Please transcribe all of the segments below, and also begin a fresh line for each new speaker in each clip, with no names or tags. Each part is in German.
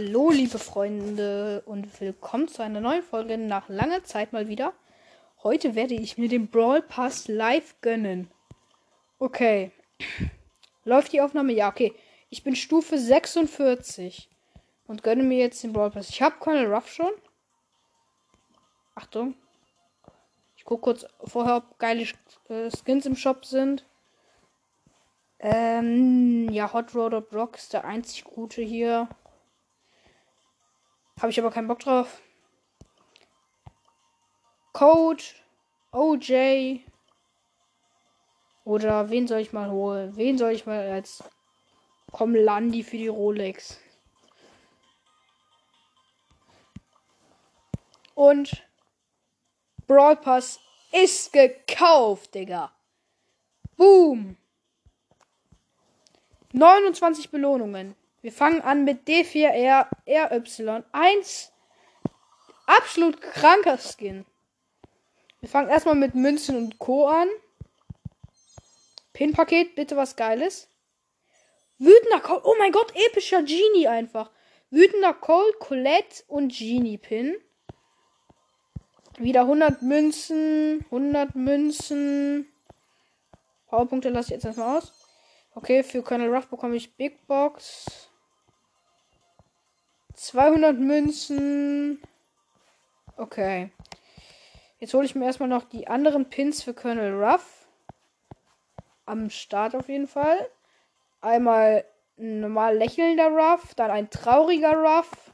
Hallo, liebe Freunde, und willkommen zu einer neuen Folge nach langer Zeit mal wieder. Heute werde ich mir den Brawl Pass live gönnen. Okay. Läuft die Aufnahme? Ja, okay. Ich bin Stufe 46 und gönne mir jetzt den Brawl Pass. Ich habe Colonel Ruff schon. Achtung. Ich gucke kurz vorher, ob geile äh, Skins im Shop sind. Ähm, ja, Hot Roder Brock ist der einzig gute hier. Habe ich aber keinen Bock drauf. Code, OJ. Oder wen soll ich mal holen? Wen soll ich mal als Landi für die Rolex? Und Brawl Pass ist gekauft, Digga. Boom. 29 Belohnungen. Wir fangen an mit D4R RY. 1. Absolut kranker Skin. Wir fangen erstmal mit Münzen und Co. an. Pin-Paket, bitte was Geiles. Wütender Cold. Oh mein Gott, epischer Genie einfach. Wütender Cold, Colette und Genie-Pin. Wieder 100 Münzen. 100 Münzen. Powerpunkte lasse ich jetzt erstmal aus. Okay, für Colonel Ruff bekomme ich Big Box. 200 Münzen. Okay. Jetzt hole ich mir erstmal noch die anderen Pins für Colonel Ruff. Am Start auf jeden Fall. Einmal ein normal lächelnder Ruff, dann ein trauriger Ruff,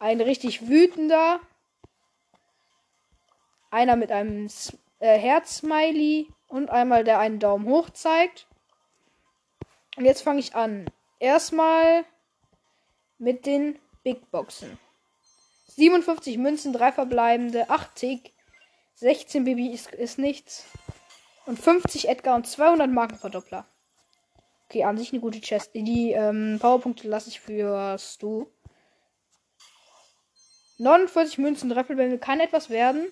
ein richtig wütender, einer mit einem äh, Herz-Smiley und einmal der einen Daumen hoch zeigt. Und jetzt fange ich an. Erstmal mit den Big Boxen. 57 Münzen, 3 verbleibende, 8 Tick, 16 Baby ist, ist nichts. Und 50 Edgar und 200 Markenverdoppler. Okay, an sich eine gute Chest. Die ähm, Powerpunkte lasse ich für Stu. 49 Münzen, 3 verbleibende, kann etwas werden.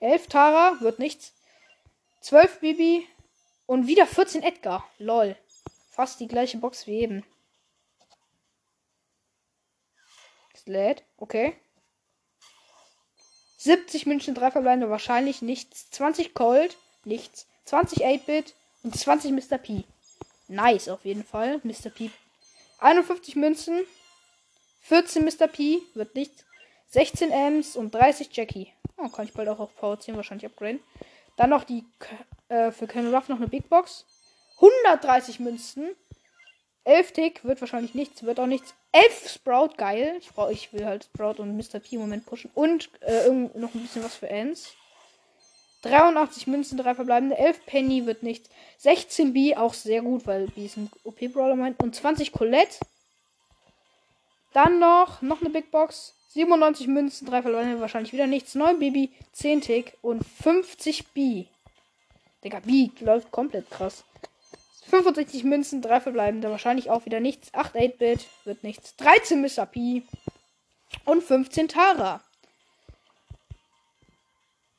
11 Tara, wird nichts. 12 Bibi und wieder 14 Edgar. Lol. Fast die gleiche Box wie eben. Es lädt. Okay. 70 München, 3 verbleibende, wahrscheinlich nichts. 20 Cold, nichts. 20 8-Bit und 20 Mr. P. Nice auf jeden Fall. Mr. P. 51 Münzen. 14 Mr. P. Wird nichts. 16 Ms und 30 Jackie. Oh, kann ich bald auch auf Power 10 wahrscheinlich upgraden. Dann noch die äh, für Ken Ruff noch eine Big Box. 130 Münzen. 11 Tick wird wahrscheinlich nichts, wird auch nichts. 11 Sprout, geil. Ich, brauch, ich will halt Sprout und Mr. P im Moment pushen. Und äh, noch ein bisschen was für Ends. 83 Münzen, 3 verbleibende. 11 Penny wird nichts. 16 B, auch sehr gut, weil B ist ein OP-Brawler meint. Und 20 Colette. Dann noch, noch eine Big Box. 97 Münzen, 3 verbleibende, wahrscheinlich wieder nichts. 9 Baby, 10 Tick und 50 B. Digga, B läuft komplett krass. 65 Münzen, 3 verbleibende, wahrscheinlich auch wieder nichts. 8 8-Bit, wird nichts. 13 Mr. P. Und 15 Tara.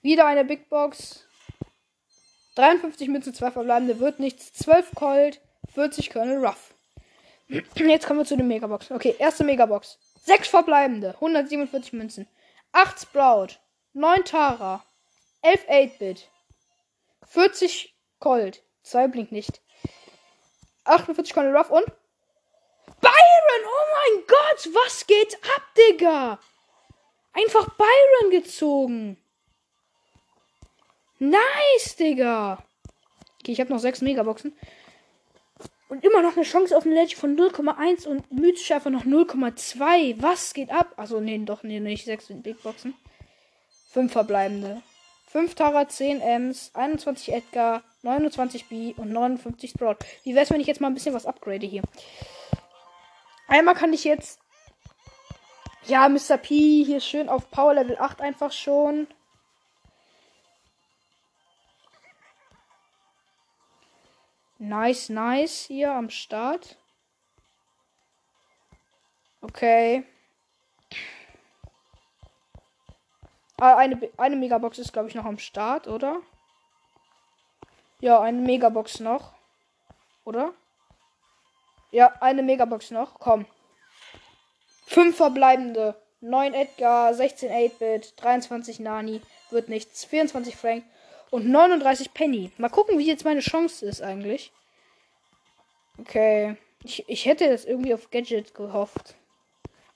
Wieder eine Big Box. 53 Münzen, 2 verbleibende, wird nichts. 12 Colt, 40 Colonel Ruff. Jetzt kommen wir zu den Megaboxen. Okay, erste Megabox. 6 verbleibende, 147 Münzen. 8 Sprout, 9 Tara, 11 8-Bit, 40 Colt, 2 blinkt nicht. 48 Colonel Ruff und Byron! Oh mein Gott, was geht ab, Digga? Einfach Byron gezogen. Nice, Digga. Okay, ich habe noch 6 Megaboxen. Und immer noch eine Chance auf eine Legend von 0,1 und mythisch einfach noch 0,2. Was geht ab? Also nee, doch, nee, nicht 6 Big Boxen. 5 verbleibende. 5 Tara, 10 Ms, 21 Edgar, 29 B und 59 Sprout. Wie wär's, wenn ich jetzt mal ein bisschen was upgrade hier? Einmal kann ich jetzt. Ja, Mr. P hier schön auf Power Level 8 einfach schon. Nice, nice hier am Start. Okay. Ah, eine, eine Megabox ist, glaube ich, noch am Start, oder? Ja, eine Megabox noch. Oder? Ja, eine Megabox noch. Komm. 5 verbleibende. 9 Edgar, 16 8-Bit, 23 Nani, wird nichts, 24 Frank und 39 Penny. Mal gucken, wie jetzt meine Chance ist eigentlich. Okay. Ich, ich hätte jetzt irgendwie auf Gadget gehofft.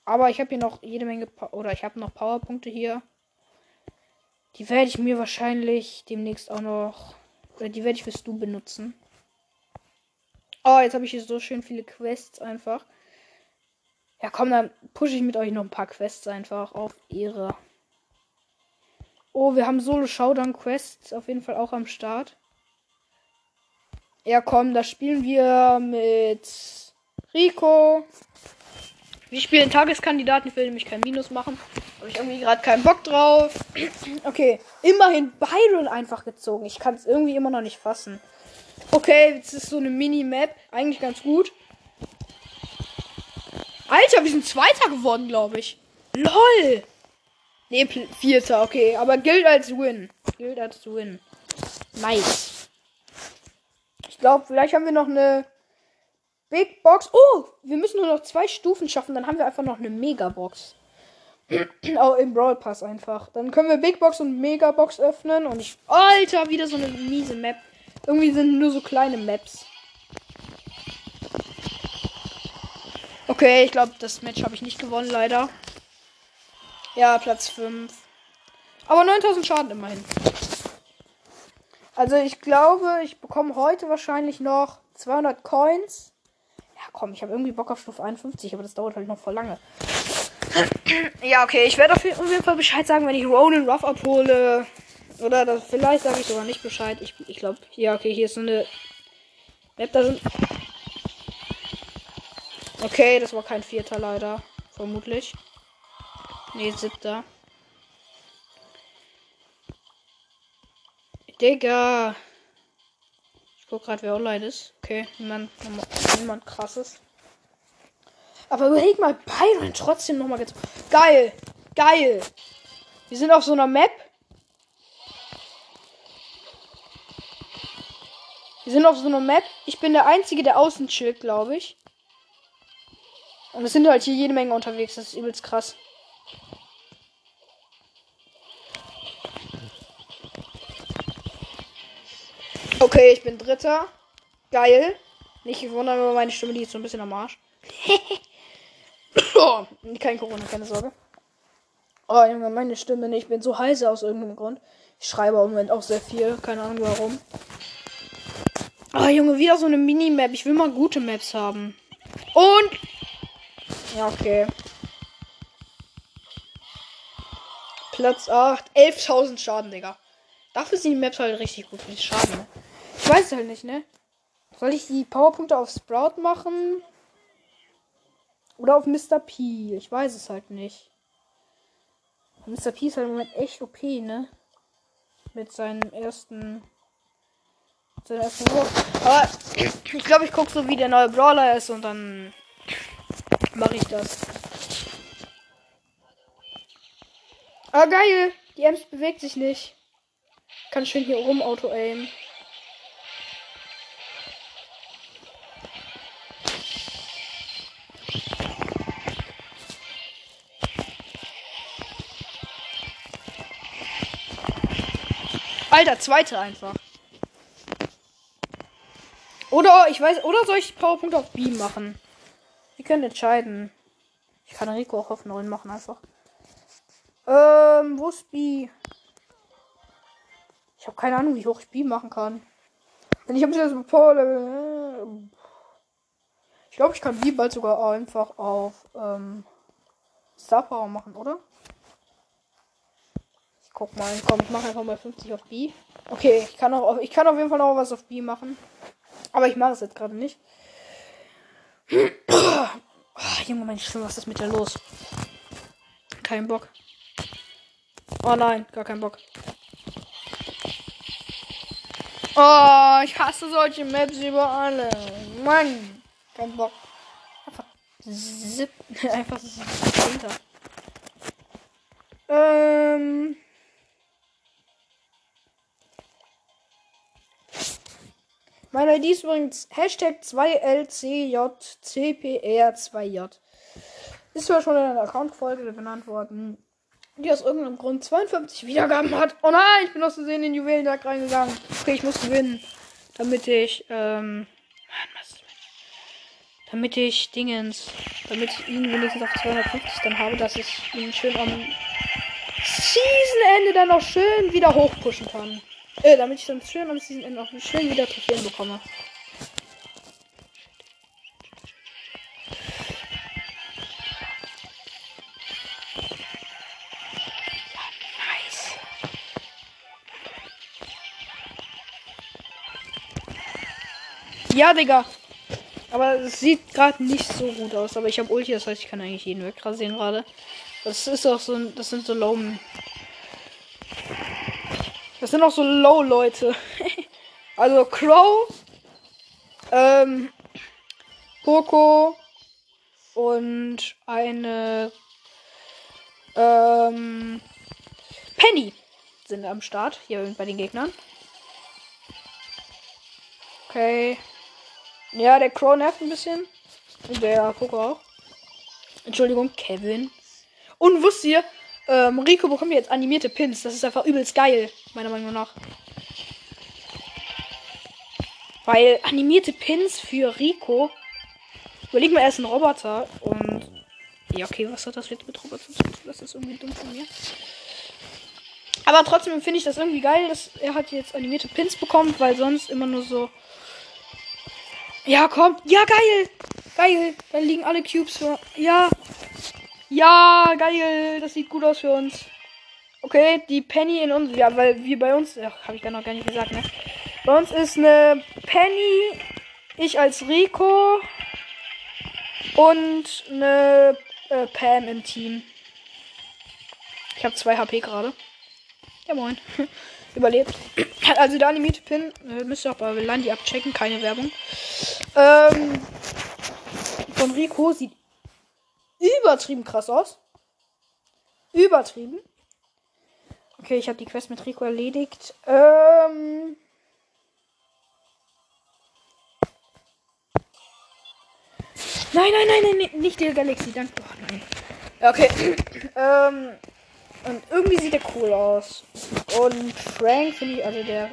Aber ich habe hier noch jede Menge, pa oder ich habe noch Powerpunkte hier. Die werde ich mir wahrscheinlich demnächst auch noch, oder die werde ich fürs Du benutzen. Oh, jetzt habe ich hier so schön viele Quests einfach. Ja, komm, dann pushe ich mit euch noch ein paar Quests einfach auf Ehre. Oh, wir haben Solo Showdown Quests auf jeden Fall auch am Start. Ja, komm, da spielen wir mit Rico. Wir spielen Tageskandidaten. Ich will nämlich kein Minus machen. Habe ich irgendwie gerade keinen Bock drauf. Okay, immerhin Byron einfach gezogen. Ich kann es irgendwie immer noch nicht fassen. Okay, jetzt ist so eine Mini-Map. Eigentlich ganz gut. Alter, wir sind Zweiter geworden, glaube ich. LOL. Ne, Vierter, okay. Aber gilt als Win. Gilt als Win. Nice. Ich glaube, vielleicht haben wir noch eine Big Box. Oh, wir müssen nur noch zwei Stufen schaffen. Dann haben wir einfach noch eine Mega Box. oh, im Brawl Pass einfach. Dann können wir Big Box und Mega Box öffnen. Und ich. Alter, wieder so eine miese Map. Irgendwie sind nur so kleine Maps. Okay, ich glaube, das Match habe ich nicht gewonnen, leider. Ja, Platz 5. Aber 9000 Schaden immerhin. Also ich glaube, ich bekomme heute wahrscheinlich noch 200 Coins. Ja, komm, ich habe irgendwie Bock auf Stufe 51, aber das dauert halt noch voll lange. Ja, okay, ich werde auf jeden Fall Bescheid sagen, wenn ich Ronan Ruff abhole. Oder das, vielleicht sage ich sogar nicht Bescheid. Ich, ich glaube, ja, okay, hier ist so eine Map, da sind... Okay, das war kein Vierter leider. Vermutlich. Nee, siebter. Digga. Ich guck gerade, wer online ist. Okay, niemand, niemand krasses. Aber überleg mal, Byron trotzdem nochmal gezogen. Geil! Geil! Wir sind auf so einer Map. Wir sind auf so einer Map. Ich bin der Einzige, der außen chillt, glaube ich. Und es sind halt hier jede Menge unterwegs. Das ist übelst krass. Okay, ich bin Dritter. Geil. Nicht wundern, aber meine Stimme die ist so ein bisschen am Arsch. oh, kein Corona, keine Sorge. Oh, Junge, meine Stimme, ich bin so heiser aus irgendeinem Grund. Ich schreibe im Moment auch sehr viel, keine Ahnung warum. Oh, Junge, wieder so eine Minimap. Ich will mal gute Maps haben. Und. Ja, okay. Platz 8. 11.000 Schaden, Digga. Dafür sind die Maps halt richtig gut. Wie Schaden, ne? Ich weiß halt nicht, ne? Soll ich die Powerpunkte auf Sprout machen? Oder auf Mr. P? Ich weiß es halt nicht. Mr. P ist halt im Moment echt OP, ne? Mit seinem ersten. Seinem ersten Wurf. Aber ich glaube, ich gucke so, wie der neue Brawler ist und dann mache ich das. Ah, geil! Die Ems bewegt sich nicht. Kann schön hier rum Auto-Aim. Alter, zweite einfach. Oder ich weiß, oder soll ich Powerpunkt auf B machen? Ihr könnt entscheiden. Ich kann Rico auch auf 9 machen einfach. Ähm, wo ist B? Ich habe keine Ahnung, wie hoch ich B machen kann. Wenn ich habe jetzt Power Level. Ich glaube, ich kann B bald sogar einfach auf ähm, Star Power machen, oder? Guck mal, komm, ich mache einfach mal 50 auf B. Okay, ich kann auch, ich kann auf jeden Fall noch was auf B machen. Aber ich mache es jetzt gerade nicht. Oh, Junge, meine Stimme, was ist mit der los? Kein Bock. Oh nein, gar kein Bock. Oh, ich hasse solche Maps über alle. Mann, kein Bock. Einfach zip, einfach hinter. Ähm. Meine ID ist übrigens Hashtag 2LCJCPR2J. Ist zwar schon in einer Account-Folge benannt worden, die aus irgendeinem Grund 52 Wiedergaben hat. Oh nein, ich bin aus Versehen in den Juwelentag reingegangen. Okay, ich muss gewinnen. Damit ich, ähm, damit ich Dingens, damit ich ihn wenigstens auf 250 dann habe, dass ich ihn schön am Season-Ende dann auch schön wieder hochpushen kann. Äh, damit ich dann schön am Season-Ende auch schön wieder Trophäen bekomme. Ja, Digga. Aber es sieht gerade nicht so gut aus. Aber ich habe Ulti, das heißt, ich kann eigentlich jeden wegrasieren gerade. Das ist auch so Das sind so low. Das sind auch so low Leute. also Crow, ähm, Poco und eine ähm, Penny sind am Start hier bei den Gegnern. Okay. Ja, der Crow nervt ein bisschen. Und der Poco auch. Entschuldigung, Kevin. Und wusst ihr, ähm, Rico bekommt jetzt animierte Pins. Das ist einfach übelst geil, meiner Meinung nach. Weil animierte Pins für Rico. Überleg mal, er ist ein Roboter. Und. Ja, okay, was hat das jetzt mit Robotern zu tun? Das ist irgendwie dumm von mir. Aber trotzdem finde ich das irgendwie geil, dass er hat jetzt animierte Pins bekommt, weil sonst immer nur so ja, komm. Ja, geil. Geil. Da liegen alle Cubes für. Ja. Ja, geil. Das sieht gut aus für uns. Okay, die Penny in uns. Ja, weil wir bei uns. Ach, habe ich gar noch gar nicht gesagt, ne? Bei uns ist eine Penny. Ich als Rico. Und eine äh, Pam im Team. Ich habe zwei HP gerade. Ja, moin. Überlebt. Also der animierte Pin. Äh, müsst ihr auch bei Landi abchecken. Keine Werbung. Ähm, von Rico sieht übertrieben krass aus. Übertrieben. Okay, ich habe die Quest mit Rico erledigt. Ähm. Nein, nein, nein, nein, nicht der Galaxy, danke. Oh, nein. Okay. ähm, und irgendwie sieht er cool aus. Und Frank finde ich, also der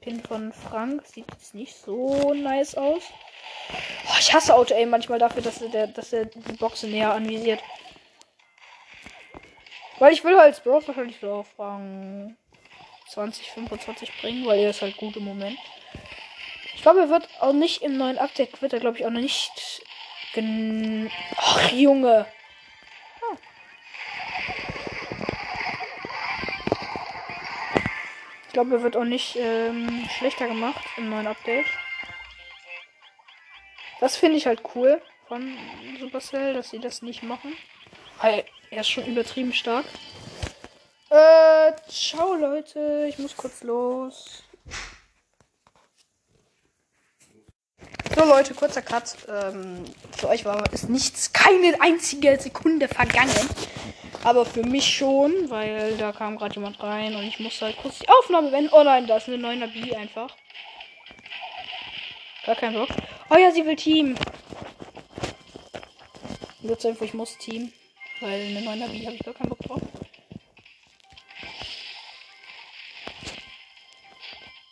Pin von Frank sieht jetzt nicht so nice aus. Oh, ich hasse Auto-Aim manchmal dafür, dass er, dass er die Boxen näher anvisiert. Weil ich will halt Bros wahrscheinlich so auf Rang 20, 25 bringen, weil er ist halt gut im Moment. Ich glaube, er wird auch nicht im neuen Update, wird er glaube ich auch noch nicht. Ach, Junge. Ich glaube, er wird auch nicht ähm, schlechter gemacht im neuen Update. Das finde ich halt cool von Supercell, dass sie das nicht machen. Weil er ist schon übertrieben stark. Äh, ciao Leute, ich muss kurz los. So Leute, kurzer Cut. Ähm, für euch war ist nichts, keine einzige Sekunde vergangen. Aber für mich schon, weil da kam gerade jemand rein und ich musste halt kurz die Aufnahme wenden. Oh nein, da ist eine 9er B einfach. Gar kein Bock. Ja, sie will Team. Jetzt einfach, ich muss Team. Weil eine 9er B habe ich gar keinen Bock drauf.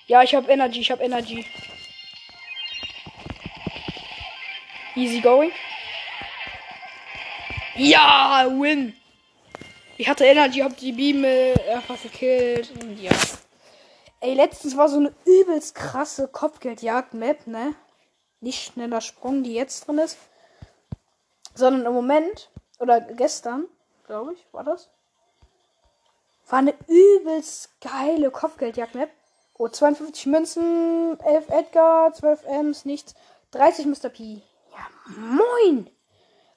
Ja, ich habe Energy, ich habe Energy. Easy going. Ja, win. Ich hatte Energy, hab die Beam einfach gekillt und ja. Ey, letztens war so eine übelst krasse Kopfgeldjagd-Map, ne? Nicht schneller Sprung, die jetzt drin ist. Sondern im Moment, oder gestern, glaube ich, war das. War eine übelst geile Kopfgeldjagd-Map. Oh, 52 Münzen, 11 Edgar, 12 Ms, nichts. 30 Mr. P. Ja, moin!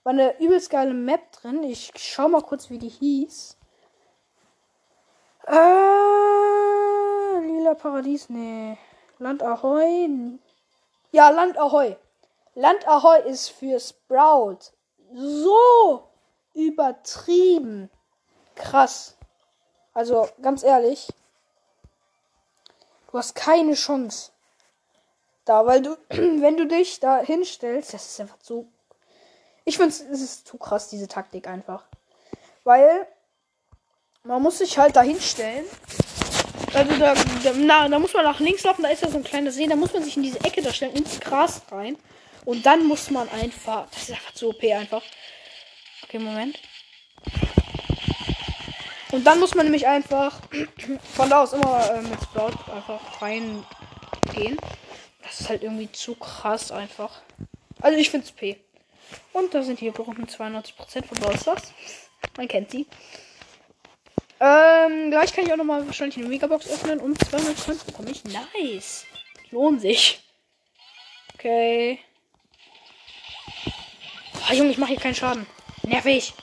War eine übelst geile Map drin. Ich schau mal kurz, wie die hieß. Äh, lila Paradies, nee. Land Ahoy. Ja, Land Ahoy. Land Ahoy ist für Sprout so übertrieben krass. Also, ganz ehrlich. Du hast keine Chance. Da, weil du, wenn du dich da hinstellst, das ist einfach so Ich finde es ist zu krass, diese Taktik einfach. Weil man muss sich halt da hinstellen. Also da, da, na, da muss man nach links laufen, da ist ja so ein kleiner See, da muss man sich in diese Ecke da stellen, ins Gras rein. Und dann muss man einfach. Das ist einfach zu OP einfach. Okay, Moment. Und dann muss man nämlich einfach von da aus immer äh, mit Sprout einfach reingehen. Das ist halt irgendwie zu krass einfach. Also ich finde es P. Und da sind hier berühmten 92% von Brawl. Man kennt sie. Ähm, gleich kann ich auch nochmal wahrscheinlich eine Megabox öffnen und 200 Coins bekomme ich. Nice. Lohnt sich. Okay. Oh, Junge, ich mache hier keinen Schaden. Nervig.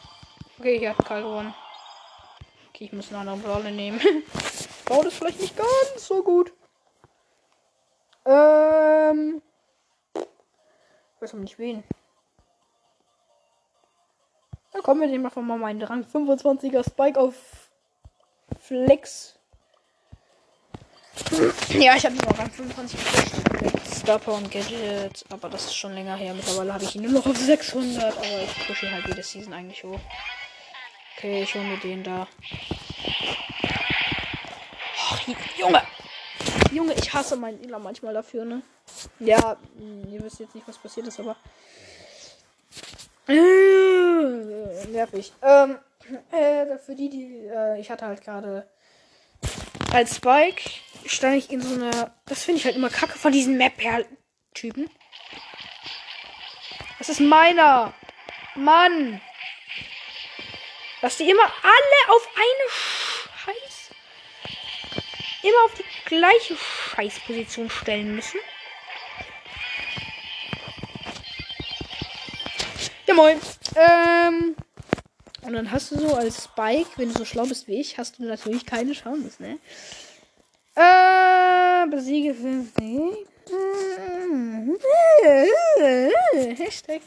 Okay, hier hat Karl gewonnen. Okay, ich muss eine andere Brawler nehmen. Baut es vielleicht nicht ganz so gut. Ähm. Ich weiß noch nicht wen. Dann kommen wir dem einfach mal meinen Rang 25er Spike auf Flex. Ja, ich habe noch Rang 25 mit Star Power und Gadget, aber das ist schon länger her. Mittlerweile habe ich ihn nur noch auf 600, aber ich pushe halt jede Season eigentlich hoch. Okay, ich hole mir den da. Ach, Junge! Junge, ich hasse meinen Ila manchmal dafür, ne? Ja, ihr wisst jetzt nicht, was passiert ist, aber. Äh, nervig. Ähm, äh, für die, die. Äh, ich hatte halt gerade. Als Spike stand ich in so einer. Das finde ich halt immer kacke von diesen Map-Typen. Das ist meiner. Mann. Dass die immer alle auf eine Scheiß. Immer auf die gleiche Scheißposition stellen müssen. Ja, moin. Ähm. Und dann hast du so als Spike, wenn du so schlau bist wie ich, hast du natürlich keine Chance, ne? Äh, besiege 50. Hashtag.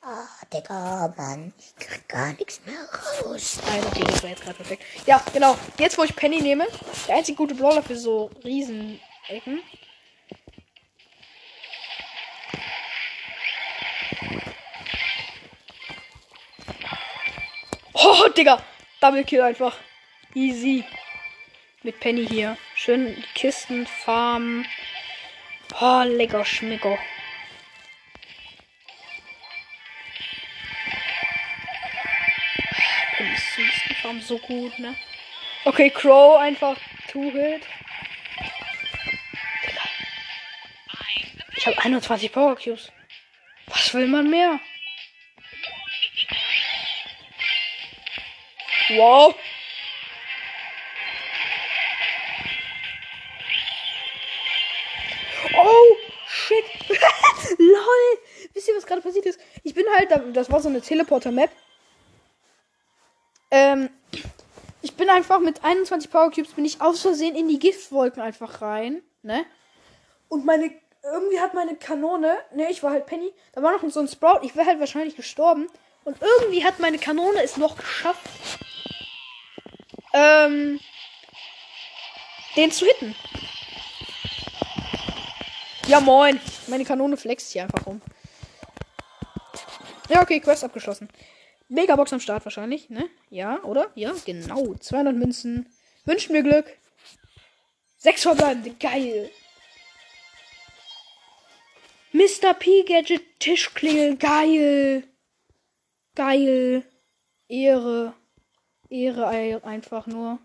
Ah, Digga, Mann, ich krieg gar nichts mehr raus.
Nein, okay, das war jetzt gerade perfekt. Ja, genau. Jetzt, wo ich Penny nehme, der einzige gute Brawler für so Riesenecken. Oh, Digga. Double Kill einfach. Easy. Mit Penny hier. Schön Kisten, Farmen. Oh, lecker Schmicker. Pennys Kistenfarm so gut, ne? Okay, Crow einfach Two-Hit. Ich habe 21 Power Cubes. Was will man mehr? Wow. Oh, shit. Lol. Wisst ihr, was gerade passiert ist? Ich bin halt, das war so eine Teleporter-Map. Ähm, ich bin einfach mit 21 Power Cubes bin ich aus Versehen in die Giftwolken einfach rein, ne? Und meine, irgendwie hat meine Kanone, ne, ich war halt Penny, da war noch so ein Sprout, ich wäre halt wahrscheinlich gestorben. Und irgendwie hat meine Kanone es noch geschafft, ähm, den zu hitten. Ja, moin. Meine Kanone flext hier einfach rum. Ja, okay, Quest abgeschlossen. Megabox am Start wahrscheinlich, ne? Ja, oder? Ja, genau. 200 Münzen. Wünscht mir Glück. Sechs verbleibende. Geil. Mr. P Gadget Tischklingel. Geil. Geil. Ehre. Ehre einfach nur.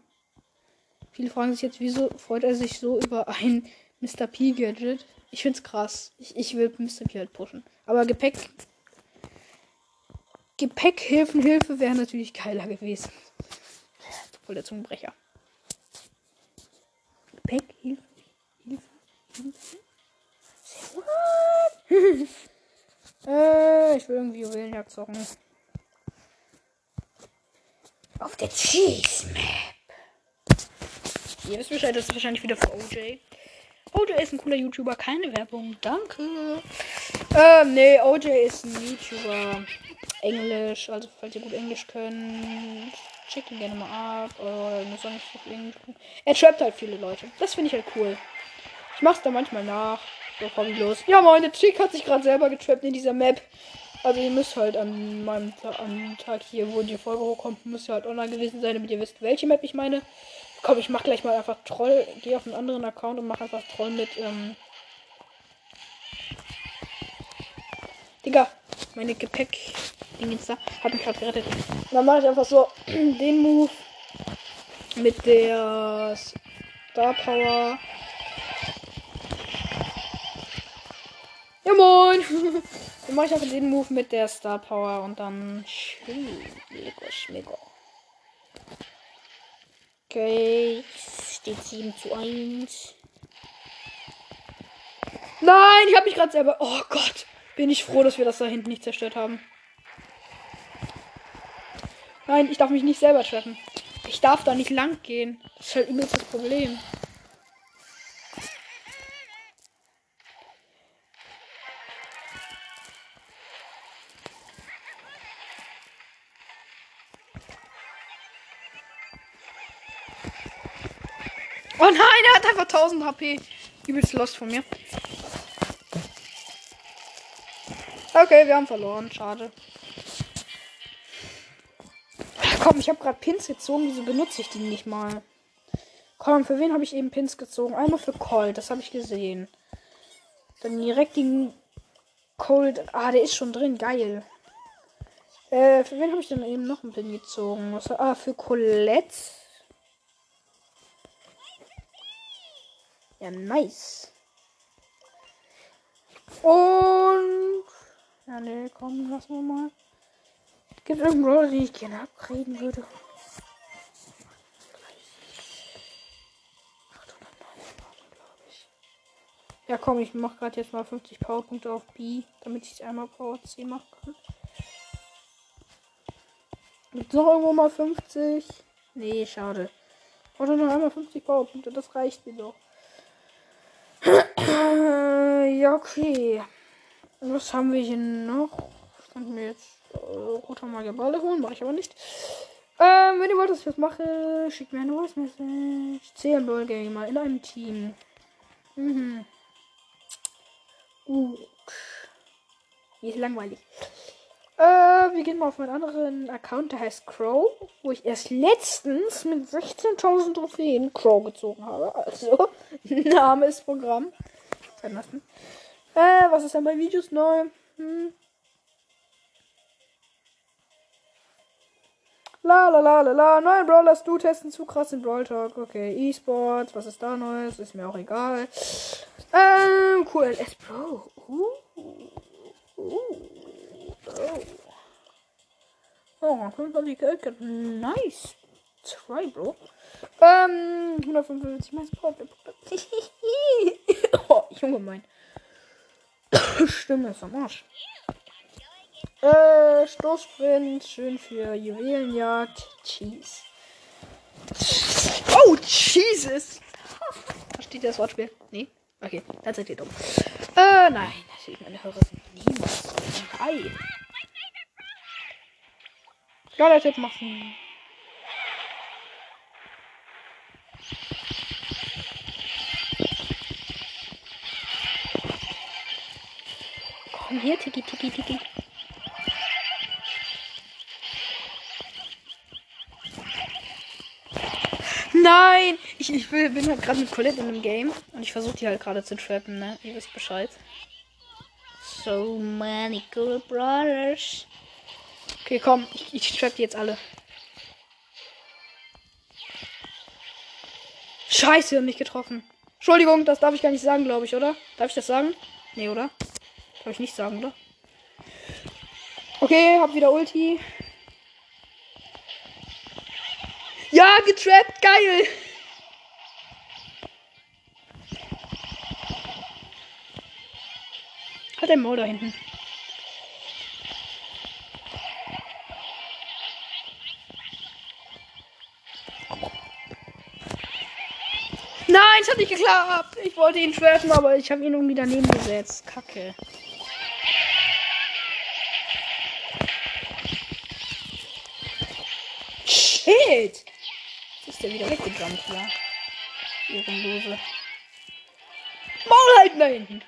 Viele fragen sich jetzt, wieso freut er sich so über ein Mr. P Gadget? Ich find's krass. Ich, ich will Mr. P halt pushen. Aber Gepäck. Gepäckhilfen, Hilfe wäre natürlich geiler gewesen. Voll der Zungenbrecher. Gepäckhilfe, Hilfe, Hilfe. Gut. äh, ich will irgendwie Juwelenjagd zocken.
Auf der Cheese Map.
Ihr wisst Bescheid, das ist wahrscheinlich wieder für OJ. OJ ist ein cooler YouTuber, keine Werbung, danke. Ähm, nee, OJ ist ein YouTuber. Englisch, also falls ihr gut Englisch könnt, checkt ihn gerne mal ab. Oder muss auch nicht so viel Englisch. Er trappt halt viele Leute. Das finde ich halt cool. Ich mach's da manchmal nach. So, hobbylos. Ja, meine Chick hat sich gerade selber getrappt in dieser Map. Also ihr müsst halt an meinem am Tag hier, wo die Folge hochkommt, müsst ihr halt online gewesen sein, damit ihr wisst, welche Map ich meine. Komm, ich mach gleich mal einfach Troll. Gehe auf einen anderen Account und mach einfach Troll mit, ähm. Digga, meine Gepäck. Dingens da. Hat mich gerade gerettet. Und dann mache ich einfach so den Move mit der Star Power. Ja moin! dann mache ich einfach den Move mit der Star Power und dann. Schmego, schmego. Okay, steht 7 zu 1. Nein, ich habe mich gerade selber. Oh Gott, bin ich froh, dass wir das da hinten nicht zerstört haben. Nein, ich darf mich nicht selber treffen. Ich darf da nicht lang gehen. Das ist halt übelst das Problem. Hat einfach 1000 HP. Übelst lost von mir. Okay, wir haben verloren. Schade. Komm, ich habe gerade Pins gezogen. Wieso benutze ich die nicht mal? Komm, für wen habe ich eben Pins gezogen? Einmal für Colt, das habe ich gesehen. Dann direkt den Cold. Ah, der ist schon drin. Geil. Äh, für wen habe ich denn eben noch einen Pin gezogen? Ah, für Colette. Ja, nice. Und. Ja, ne, komm, lassen wir mal. Gibt es irgendeinen Roller, den ich gerne upgraden würde? Ja, komm, ich mach gerade jetzt mal 50 Powerpunkte auf B, damit ich einmal Power C machen kann. Gibt noch irgendwo mal 50? Nee, schade. Oder noch einmal 50 Powerpunkte, das reicht mir doch. ja, okay. Was haben wir hier noch? Ich kann mir jetzt äh, roter Magier holen, mache ich aber nicht. Ähm, wenn ihr wollt, dass ich das mache, schickt mir eine Voice Message. 10 Ball Gamer in einem Team. Mhm. Gut. Hier ist langweilig. Wir gehen mal auf meinen anderen Account, der heißt Crow, wo ich erst letztens mit 16.000 Trophäen Crow gezogen habe. Also, Name ist Programm. Äh, was ist denn bei Videos neu? Hm. La la la la la. Neue Brawlers, du testen zu krass in Brawl Talk. Okay, E-Sports, was ist da Neues? Ist mir auch egal. Ähm, QLS Pro. Uh. Uh. Oh. Oh, 25 Geld. Nice. Try, Bro. Ähm, 155 mehr Support. oh, Junge, mein. Stimme ist am Arsch. Äh, Stoßsprint, schön für Juwelenjagd. Cheese. Oh, Jesus! Versteht ihr das Wortspiel? Nee? Okay, dann seid ihr dumm. Äh, nein, natürlich, meine Hörer sind niemals. Hi. Geiler Tipp machen. Komm her, Tiki, Tiki, Tiki. Nein! Ich, ich bin halt gerade mit Colette in einem Game und ich versuche die halt gerade zu trappen, ne? Ihr wisst Bescheid. So many cool brothers. Okay, komm, ich, ich trapp die jetzt alle. Scheiße, nicht getroffen. Entschuldigung, das darf ich gar nicht sagen, glaube ich, oder? Darf ich das sagen? Nee, oder? Darf ich nicht sagen, oder? Okay, hab wieder Ulti. Ja, getrappt, geil. Hat ein Maul da hinten. Es hat nicht geklappt. Ich wollte ihn trappen, aber ich habe ihn irgendwie daneben gesetzt. Kacke. Shit! ist der wieder weggejumpt, ja. Ehrenlose. Maul halten da hinten.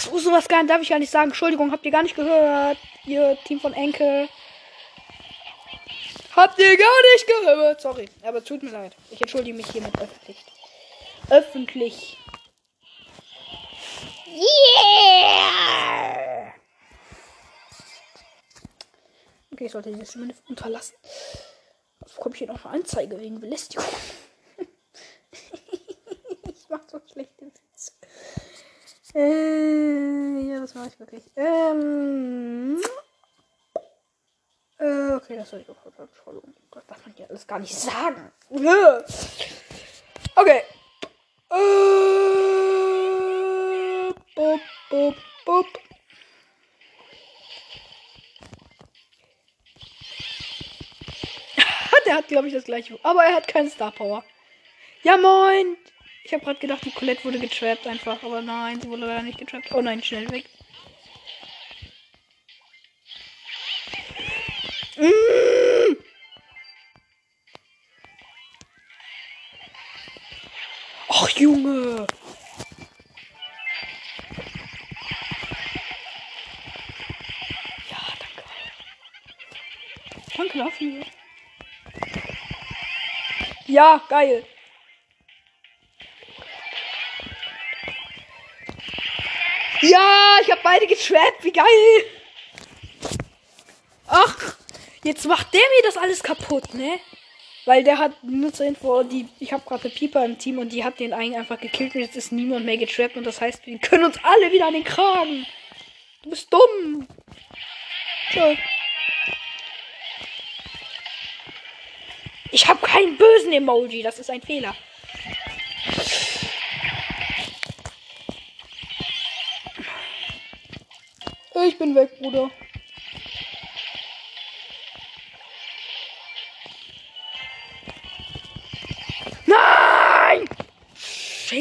so, sowas gar darf ich gar nicht sagen. Entschuldigung, habt ihr gar nicht gehört. Ihr Team von Enkel. Habt ihr gar nicht gehört. Sorry, aber tut mir leid. Ich entschuldige mich hiermit öffentlich. Öffentlich.
Yeah!
Okay, ich sollte diese Stimme unterlassen. Bekomme ich hier noch eine Anzeige wegen Belästigung. ich mach so schlechte Witze. Äh, ja, das mache ich wirklich. Ähm. Äh, okay, das soll ich auch. Entschuldigung. Das darf man hier alles gar nicht sagen. Okay. Äh, bop, bop. Der hat, glaube ich, das gleiche. Aber er hat keinen Star Power. Ja, moin. Ich habe gerade gedacht, die Colette wurde getrappt einfach. Aber nein, sie wurde leider nicht getrappt. Oh nein, schnell weg. Mm. Junge. Ja, danke. Danke dafür. Ja, geil. Ja, ich habe beide getrappt. Wie geil. Ach, jetzt macht der mir das alles kaputt, ne? Weil der hat Nutzerinfo, die ich habe gerade Pieper im Team und die hat den einen einfach gekillt und jetzt ist niemand mehr getrappt und das heißt, wir können uns alle wieder an den Kragen. Du bist dumm. So. Ich habe keinen bösen Emoji, das ist ein Fehler. Ich bin weg, Bruder.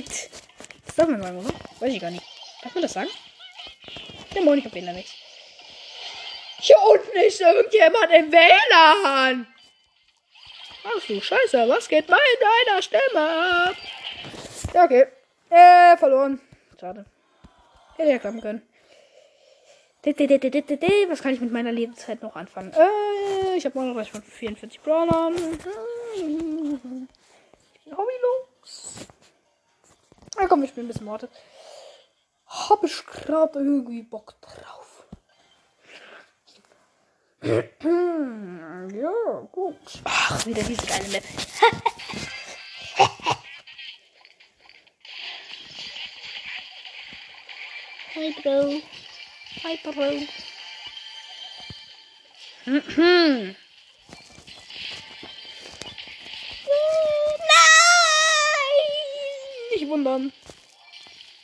Shit. Das darf man sagen, oder? Weiß ich gar nicht. Darf man das sagen? Der Moin, ich hab WLAN nichts. Hier unten ist irgendjemand im WLAN. Ach du Scheiße, was geht bei deiner Stimme ab? Ja, okay. Äh, verloren. Schade. Hätte ja klappen können. Was kann ich mit meiner Lebenszeit noch anfangen? Äh, ich habe noch was von 44 Brawlern. Ich bin hobbylos. Na komm, ich spiele ein bisschen Morte. Hab ich gerade irgendwie Bock drauf. ja, gut. Ach, wieder diese geile Map.
Hi, Bro.
Hi, Bro. Mhm.
Nein!
Nicht wundern.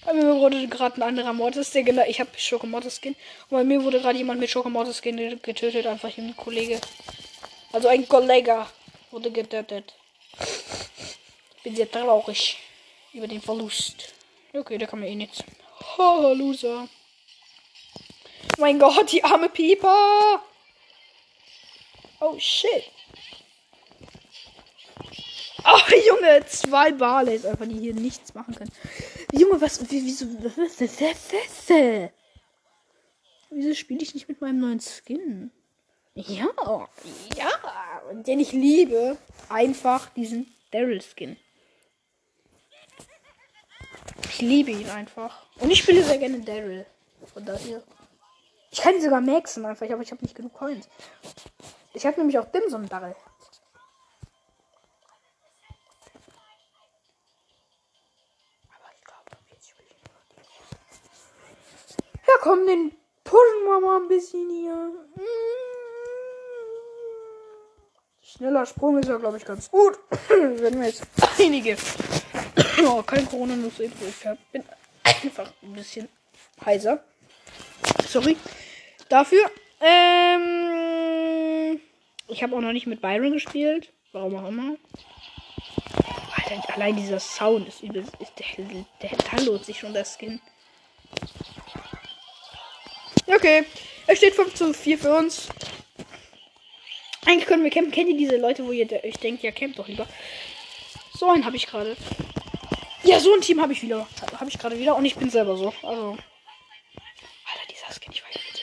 Bei mir wurde gerade ein anderer Mortis-Skin. Ich habe Schokomortis-Skin. Und bei mir wurde gerade jemand mit Schokomortis-Skin getötet. Einfach ein Kollege. Also ein Kollege wurde getötet. Ich bin sehr traurig über den Verlust. Okay, der kann mir eh nichts. Haha, Loser. Mein Gott, die arme Pieper. Oh shit. Ach, Junge, zwei Barleys einfach, die hier nichts machen können. Junge, was, wie, wieso, wieso spiele ich nicht mit meinem neuen Skin? Ja, ja, den ich liebe. Einfach diesen Daryl-Skin. Ich liebe ihn einfach. Und ich spiele sehr gerne Daryl. Von daher. Ich kann ihn sogar maxen einfach, aber ich habe nicht genug Coins. Ich habe nämlich auch Dimsum Daryl. Komm, den pushen wir mal ein bisschen hier. Mm. Schneller Sprung ist ja, glaube ich, ganz gut. Wenn wir jetzt einige. oh, kein corona nuss Ich bin einfach ein bisschen heiser. Sorry dafür. Ähm, ich habe auch noch nicht mit Byron gespielt. Warum auch immer. Alter, allein dieser Sound ist übel. Ist der, der, der lohnt sich schon das Skin. Okay. Es steht 5 zu 4 für uns. Eigentlich können wir campen. Kennt ihr diese Leute, wo ihr euch denkt, ja, campt doch lieber. So einen habe ich gerade. Ja, so ein Team habe ich wieder. Habe ich gerade wieder. Und ich bin selber so. Also. das Skin nicht weiter, bitte.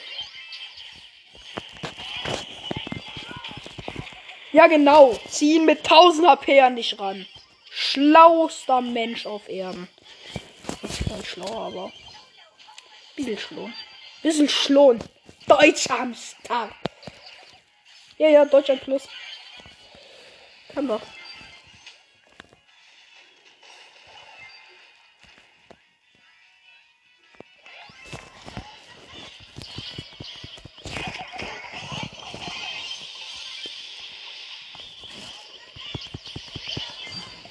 Ja, genau. Ziehen mit 1000 HP an dich ran. Schlauster Mensch auf Erden. Gar nicht schlau, aber. Bisschen schlau. Bisschen schlohn. Deutscher am Start. Ja, ja, Deutschland plus. Kann doch.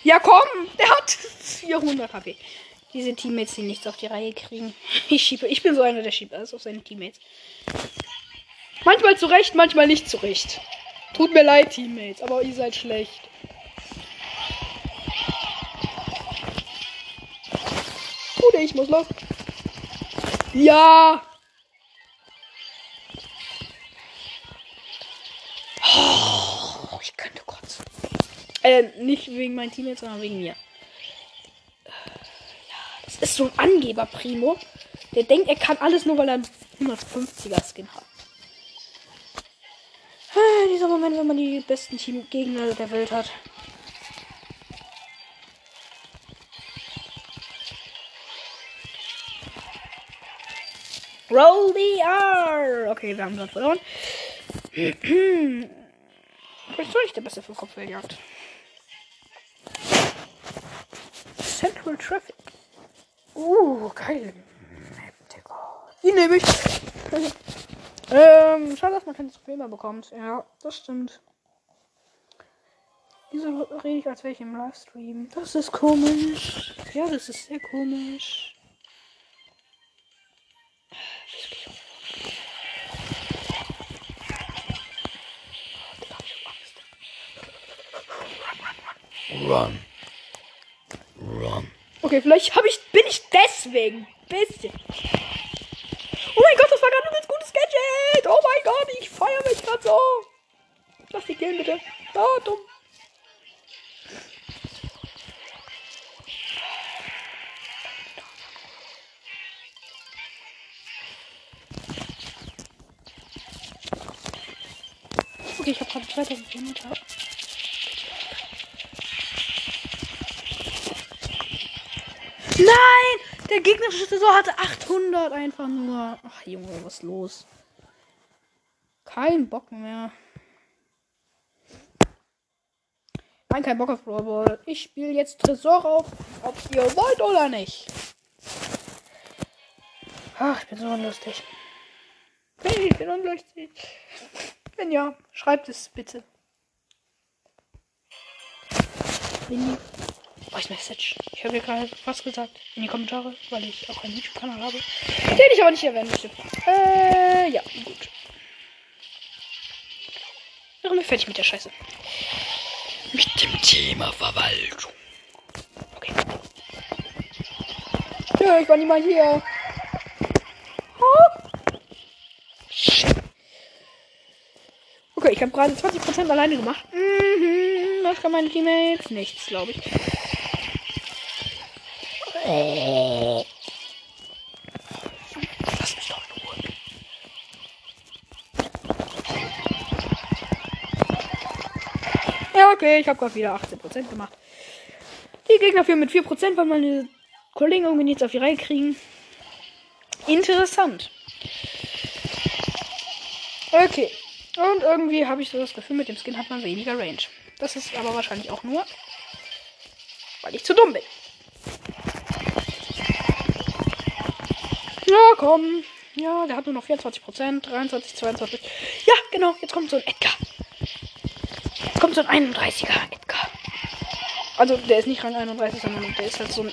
Ja, komm! Der hat 400 HP. Diese Teammates, die nichts auf die Reihe kriegen. Ich schiebe. Ich bin so einer, der schiebt alles auf seine Teammates. Manchmal zurecht, manchmal nicht zurecht. Tut mir leid, Teammates, aber ihr seid schlecht. Bruder, ich muss los. Ja! Oh, ich könnte kurz. Äh, nicht wegen meinen Teammates, sondern wegen mir. Ist so ein Angeber, Primo. Der denkt, er kann alles nur, weil er einen 150er Skin hat. Ah, Dieser Moment, wenn man die besten Teamgegner der Welt hat. Roll the R! Okay, wir haben gerade verloren. Vielleicht soll ich der Beste für Kopfwelljagd. Central Traffic. Uh, geil. Die nehme ich. ähm, schade, dass man keine Trophäe mehr bekommt. Ja, das stimmt. Wieso rede ich, als wäre ich im Livestream? Das ist komisch. Ja, das ist sehr komisch.
Run.
Okay, vielleicht hab ich, bin ich deswegen. Bisschen. Oh mein Gott, das war gerade ein ganz gutes Gadget. Oh mein Gott, ich feiere mich gerade so. Lass die killen, bitte. Ah, dumm. Okay, ich habe gerade 2000 Kilometer. Nein! Der gegnerische Tresor hatte 800 einfach nur. Ach Junge, was ist los? Kein Bock mehr. Nein, kein Bock auf Brawl. Ich spiele jetzt Tresor auf, ob ihr wollt oder nicht. Ach, ich bin so unlustig. Hey, ich bin unlustig. Wenn ja, schreibt es bitte. Mini. Voice Message. Ich habe gerade was gesagt in die Kommentare, weil ich auch einen YouTube-Kanal habe, den ich aber nicht erwähnen möchte. Äh, ja, gut. Wären wir fertig mit der Scheiße.
Mit dem Thema Verwaltung.
Okay. Ja, ich war nie mal hier. Oh. Okay, ich habe gerade 20% alleine gemacht. Mhm, was kann meine Teammates? Nichts, glaube ich. Lass mich doch in Ruhe. Ja, okay, ich habe gerade wieder 18% gemacht. Die Gegner führen mit 4%, weil meine Kollegen irgendwie nichts auf die Reihe kriegen. Interessant. Okay. Und irgendwie habe ich so das Gefühl, mit dem Skin hat man weniger Range. Das ist aber wahrscheinlich auch nur, weil ich zu dumm bin. Ja, komm. Ja, der hat nur noch 24%, 23, 22. Ja, genau, jetzt kommt so ein Edgar. Jetzt kommt so ein 31er Edgar. Also, der ist nicht Rang 31, sondern der ist halt so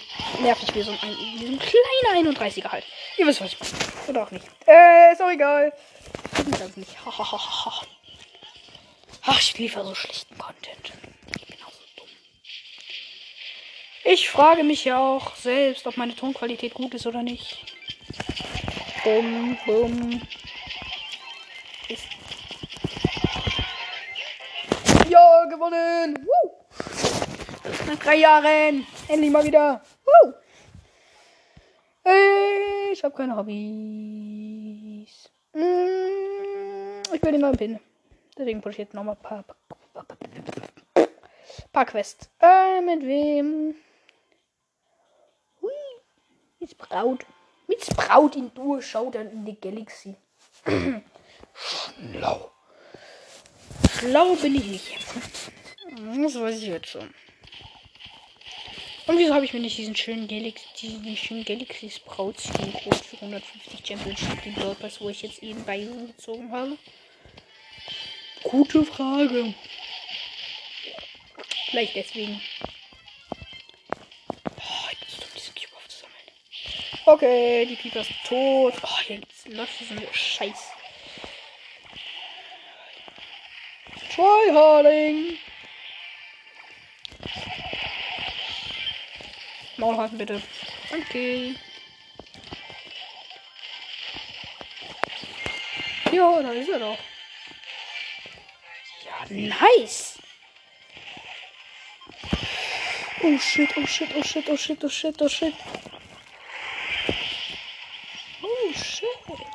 nervig wie so ein, wie so ein kleiner 31er halt. Ihr wisst, was ich meine. Oder auch nicht. Äh, ist auch egal. Ich weiß das nicht. Ach, ich liefere so schlichten Content. Genauso dumm. Ich frage mich ja auch selbst, ob meine Tonqualität gut ist oder nicht. Bum, bum. Ist. Ja, gewonnen! Woo! Nach drei Jahren! Endlich mal wieder! Woo! Ich habe kein Hobby. Mm, ich will den neuen Pin. Deswegen push ich jetzt nochmal ein paar, paar Quests. Äh, mit wem? Hui. Mit Braut. Mit Braut in Duo Showdown in die Galaxy. Schlau. Schlau bin ich nicht. Das weiß ich jetzt schon. Und wieso habe ich mir nicht diesen schönen Galaxy, diesen schönen Galaxy Sprout Skin Code für 150 Championship, den Brawl Pass, wo ich jetzt eben bei ihm gezogen habe? Gute Frage. Vielleicht deswegen. Okay, die Pieper ist tot. Oh, jetzt läuft so eine Scheiß. Tryharding. Maul halten bitte. Okay. Ja, da ist er doch. Ja, nice. Oh shit, oh shit, oh shit, oh shit, oh shit, oh shit. Oh shit.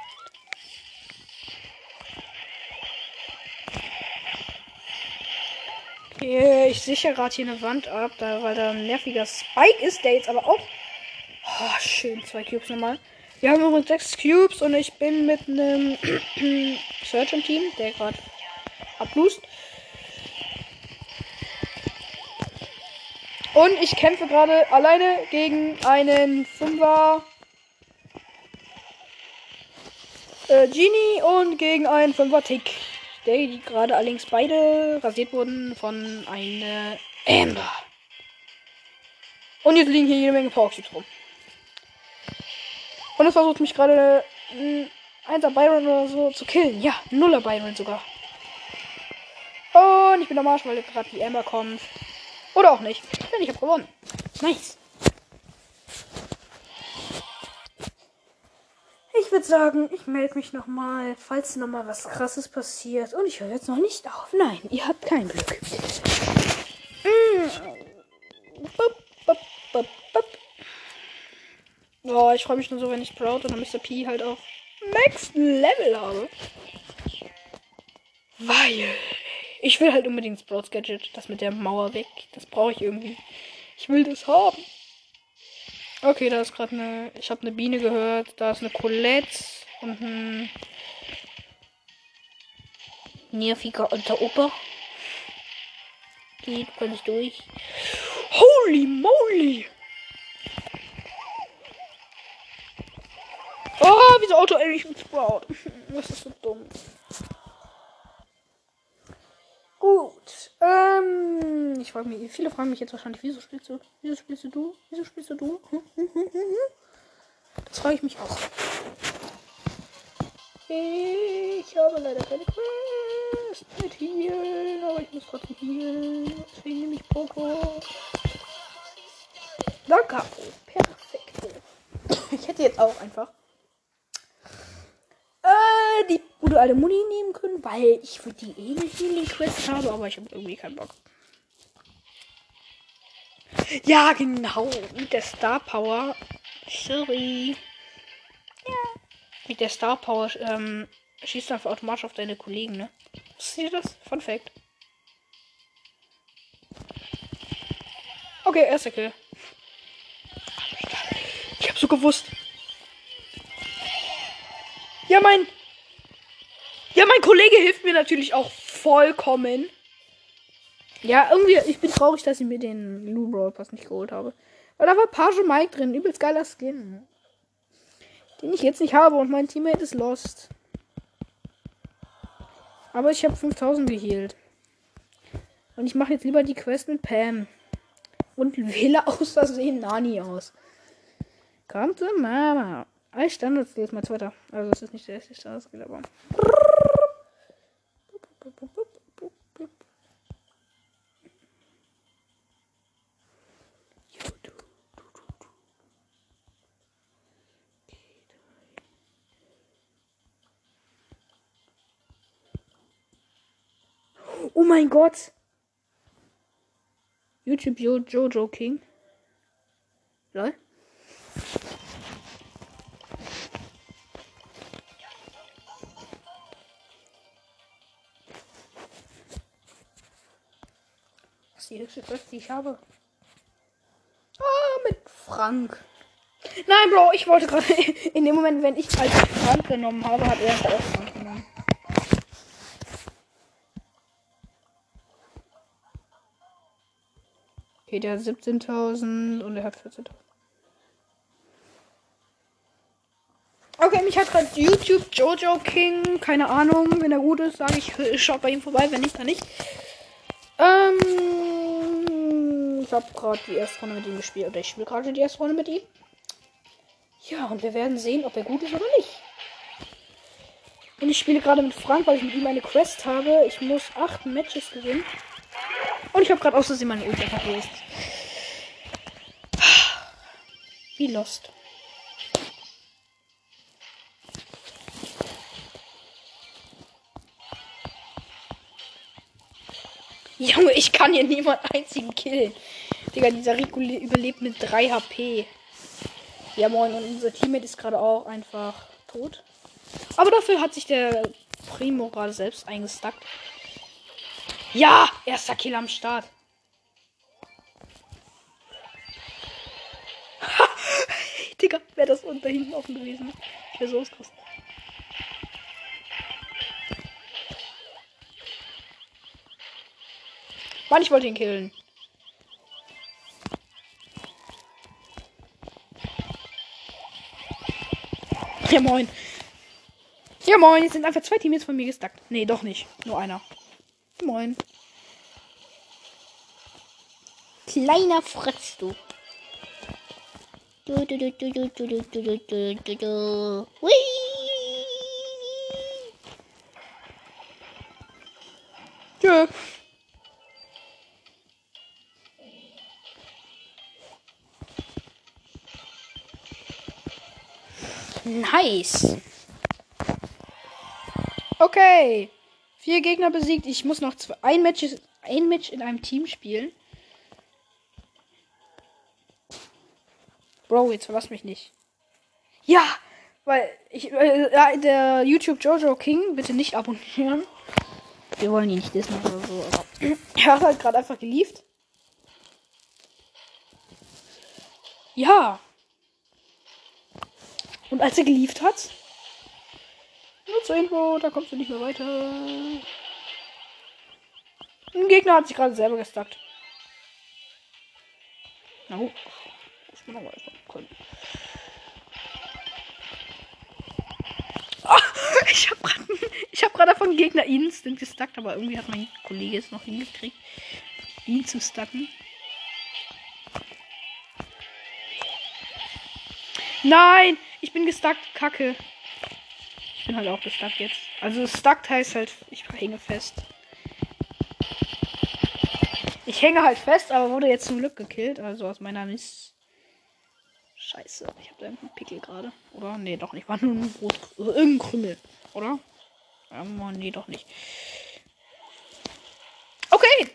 Sichere gerade hier eine Wand ab, da, weil da ein nerviger Spike ist, der jetzt aber auch. Oh, schön, zwei Cubes nochmal. Wir haben übrigens sechs Cubes und ich bin mit einem Search im Team, der gerade ablust. Und ich kämpfe gerade alleine gegen einen Fünfer äh, Genie und gegen einen Fünfer Tick. Die gerade allerdings beide rasiert wurden von einer Amber. Und jetzt liegen hier jede Menge Powercubes rum. Und es versucht mich gerade ein 1er Byron oder so zu killen. Ja, 0er Byron sogar. Und ich bin am Arsch, weil gerade die Amber kommt. Oder auch nicht. Denn ich habe gewonnen. Nice. Ich würde sagen, ich melde mich nochmal, falls nochmal was krasses passiert. Und ich höre jetzt noch nicht auf. Nein, ihr habt kein Glück. Oh, ich freue mich nur so, wenn ich Sprout oder Mr. P halt auf Max Level habe. Weil ich will halt unbedingt Sprouts Gadget, das mit der Mauer weg. Das brauche ich irgendwie. Ich will das haben. Okay, da ist gerade eine. Ich habe eine Biene gehört. Da ist eine Colette und ein nerviger Unteroper. Geht völlig durch. Holy moly! Oh, wieso Auto eigentlich mit Sprout? Das ist so dumm. Gut. Ähm, ich frage mich, viele fragen mich jetzt wahrscheinlich, wieso spielst du? Wieso spielst du? Wieso spielst du? Das frage ich mich auch. Ich habe leider keine Quest mit Healen, aber ich muss trotzdem healen. Deswegen nehme ich Poco. Danke. Perfekt. Ich hätte jetzt auch einfach äh, die gute alte Muni nehmen können, weil ich für die eh eine Healing Quest habe, aber ich habe irgendwie keinen Bock. Ja, genau. Mit der Star Power. Sorry. Ja. Mit der Star Power ähm, schießt du einfach automatisch auf deine Kollegen, ne? Siehst du das? Fun Fact. Okay, erster Kill. Ich hab so gewusst. Ja, mein. Ja, mein Kollege hilft mir natürlich auch vollkommen. Ja, irgendwie, ich bin traurig, dass ich mir den Blue Brawl Pass nicht geholt habe. Weil da war Page Mike drin, übelst geiler Skin. Den ich jetzt nicht habe und mein Teammate ist lost. Aber ich habe 5000 geheilt. Und ich mache jetzt lieber die Quest mit Pam. Und wähle aus Versehen Nani aus. Kommt Mama. Als Standard ist mein zweiter. Also es ist nicht der erste Standard, aber. Oh mein Gott! YouTube jo Jojo King. Lol. Die höchste Quest, die ich habe. Ah, mit Frank. Nein, Bro, ich wollte gerade in dem Moment, wenn ich als Frank genommen habe, hat er auch Frank genommen. Okay, der hat 17.000 und er hat 14.000. Okay, mich hat gerade YouTube Jojo King, keine Ahnung, wenn er gut ist, sage ich, schaut bei ihm vorbei, wenn nicht, dann nicht. Ähm, ich habe gerade die erste Runde mit ihm gespielt, oder ich spiele gerade die erste Runde mit ihm. Ja, und wir werden sehen, ob er gut ist oder nicht. Und ich spiele gerade mit Frank, weil ich mit ihm eine Quest habe. Ich muss acht Matches gewinnen. Und ich habe gerade aus Versehen meine einfach gelöst. Wie lost. Junge, ich kann hier niemand einzigen killen. Digga, dieser Rico überlebt mit 3 HP. Ja, moin, und unser Teammate ist gerade auch einfach tot. Aber dafür hat sich der Primo gerade selbst eingestackt. Ja, erster Kill am Start. Digga, wäre das unter hinten offen gewesen. Ich wäre so ausgerastet. Mann, ich wollte ihn killen. Ja, moin. Ja, moin. Jetzt sind einfach zwei Teams von mir gestackt. Nee, doch nicht. Nur einer. Moin. Kleiner Fritz, du. Du, du, du, du, du, du, du, du, du, du, du. Hui. Nice. Okay. Vier Gegner besiegt. Ich muss noch zwei, ein, Match, ein Match in einem Team spielen. Bro, jetzt verlass mich nicht. Ja, weil ich, äh, der YouTube Jojo King, bitte nicht abonnieren. Wir wollen ihn nicht wissen oder so, aber er hat halt gerade einfach geliefert. Ja. Und als er geliefert hat, nur zur Info, da kommst du nicht mehr weiter. Ein Gegner hat sich gerade selber gestackt. Na gut. Muss man noch mal können. Ah, ich habe gerade hab von Gegner instant gestackt, aber irgendwie hat mein Kollege es noch hingekriegt, ihn zu stacken. Nein, ich bin gestackt, Kacke. Ich bin halt auch gestackt jetzt. Also stuckt heißt halt, ich hänge fest. Ich hänge halt fest, aber wurde jetzt zum Glück gekillt. Also aus meiner Mist. Scheiße, ich habe da einen Pickel gerade. Oder? Nee, doch nicht. War nur ein Brot. Also irgendein Krümel. Oder? Ähm, nee, doch nicht. Okay.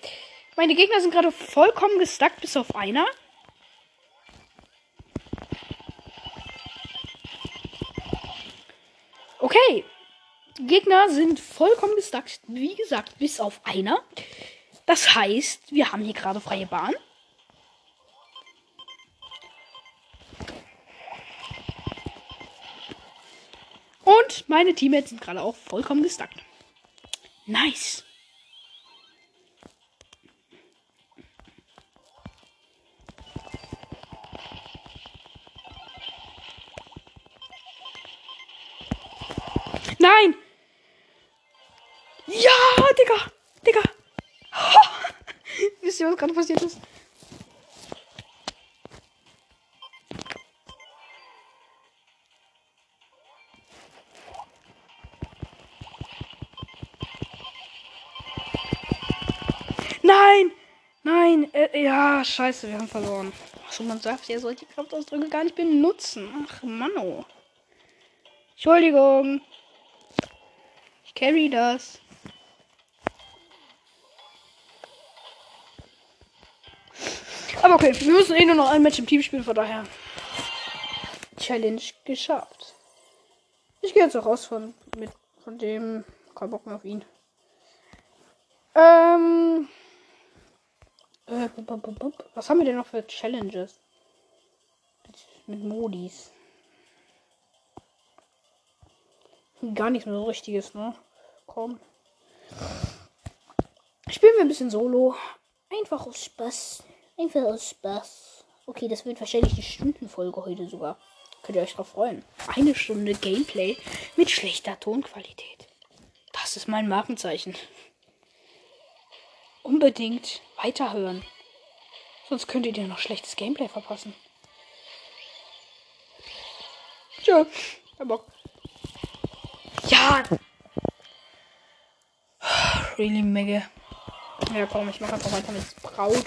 Meine Gegner sind gerade vollkommen gestackt, bis auf einer. Okay. Gegner sind vollkommen gestackt. Wie gesagt, bis auf einer. Das heißt, wir haben hier gerade freie Bahn. Und meine Teammates sind gerade auch vollkommen gestackt. Nice. Nein! Ja, Digga! Digga! Wisst ihr, was gerade passiert ist? Nein! Nein! Äh, ja, scheiße, wir haben verloren. Achso, man sagt, sollt die Kraftausdrücke gar nicht benutzen. Ach, Mann, oh. Entschuldigung. Ich carry das. Aber okay, wir müssen eh nur noch ein Match im Team spielen, von daher. Challenge geschafft. Ich gehe jetzt auch raus von, mit, von dem. Kein Bock mehr auf ihn. Ähm. Äh. Was haben wir denn noch für Challenges? Mit, mit Modis. Gar nichts mehr so richtiges, ne? Komm. Spielen wir ein bisschen Solo. Einfach aus Spaß. Einfach aus Spaß. Okay, das wird wahrscheinlich die Stundenfolge heute sogar. Könnt ihr euch drauf freuen. Eine Stunde Gameplay mit schlechter Tonqualität. Das ist mein Markenzeichen. Unbedingt weiterhören. Sonst könntet ihr noch schlechtes Gameplay verpassen. Tschö. Kein Bock. Ja. Really mega. Ja, komm, ich mache einfach weiter mit Sprout.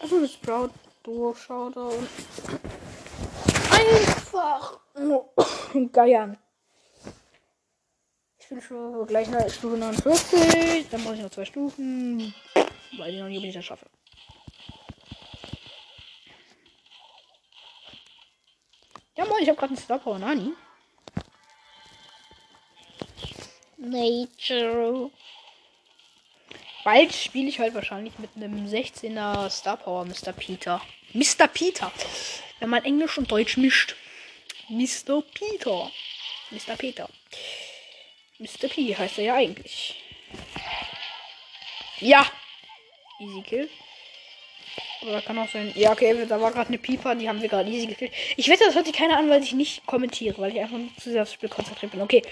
Also mit Sprout Duo Showdown. Einfach nur geiern. Ich bin schon gleich nach Stufe 49. Dann muss ich noch zwei Stufen. Weil ich noch nicht, ob ich das schaffe. Ja, moin, ich habe gerade einen Star Power Nani. Nature. Bald spiele ich halt wahrscheinlich mit einem 16er Star Power Mr. Peter. Mr. Peter. Wenn man Englisch und Deutsch mischt. Mr. Peter. Mr. Peter. Mr. P heißt er ja eigentlich. Ja. Easy Kill. Oder kann auch sein. Ja, okay, da war gerade eine Pieper, die haben wir gerade easy gekillt. Ich wette, das hört sich keiner an, weil ich nicht kommentiere, weil ich einfach zu sehr aufs Spiel konzentriert bin. Okay.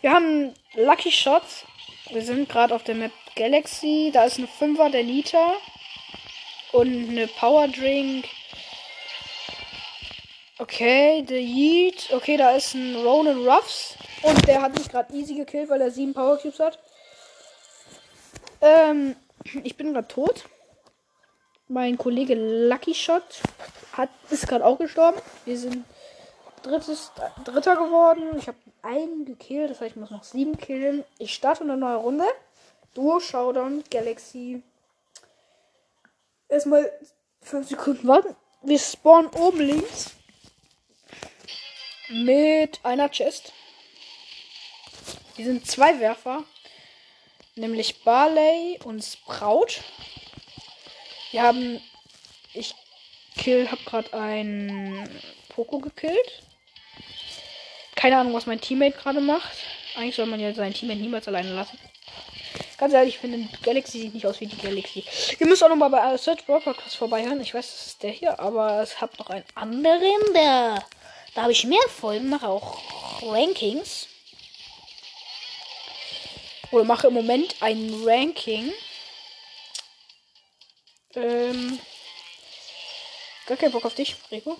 Wir haben Lucky Shots. Wir sind gerade auf der Map Galaxy. Da ist eine 5er der Nita. Und eine Power Drink. Okay, der Yeet. Okay, da ist ein Ronan Ruffs. Und der hat mich gerade easy gekillt, weil er sieben Power Cubes hat. Ähm, ich bin gerade tot. Mein Kollege Lucky Shot hat, ist gerade auch gestorben. Wir sind drittes, Dritter geworden. Ich habe einen gekillt, das heißt, ich muss noch sieben killen. Ich starte eine neue Runde. Duo Showdown Galaxy. Erstmal fünf Sekunden warten. Wir spawnen oben links mit einer Chest. Die sind zwei Werfer, nämlich Barley und Sprout. Wir haben. Ich kill, hab gerade ein Poco gekillt. Keine Ahnung, was mein Teammate gerade macht. Eigentlich soll man ja seinen Teammate niemals alleine lassen. Ganz ehrlich, ich finde Galaxy sieht nicht aus wie die Galaxy. Ihr müsst auch nochmal bei Search Broadcast vorbeihören. Ich weiß, das ist der hier, aber es hat noch einen anderen, der. Da habe ich mehr Folgen, mache auch Rankings. Oder mache im Moment ein Ranking. Ähm. Gar keinen Bock auf dich, Rico.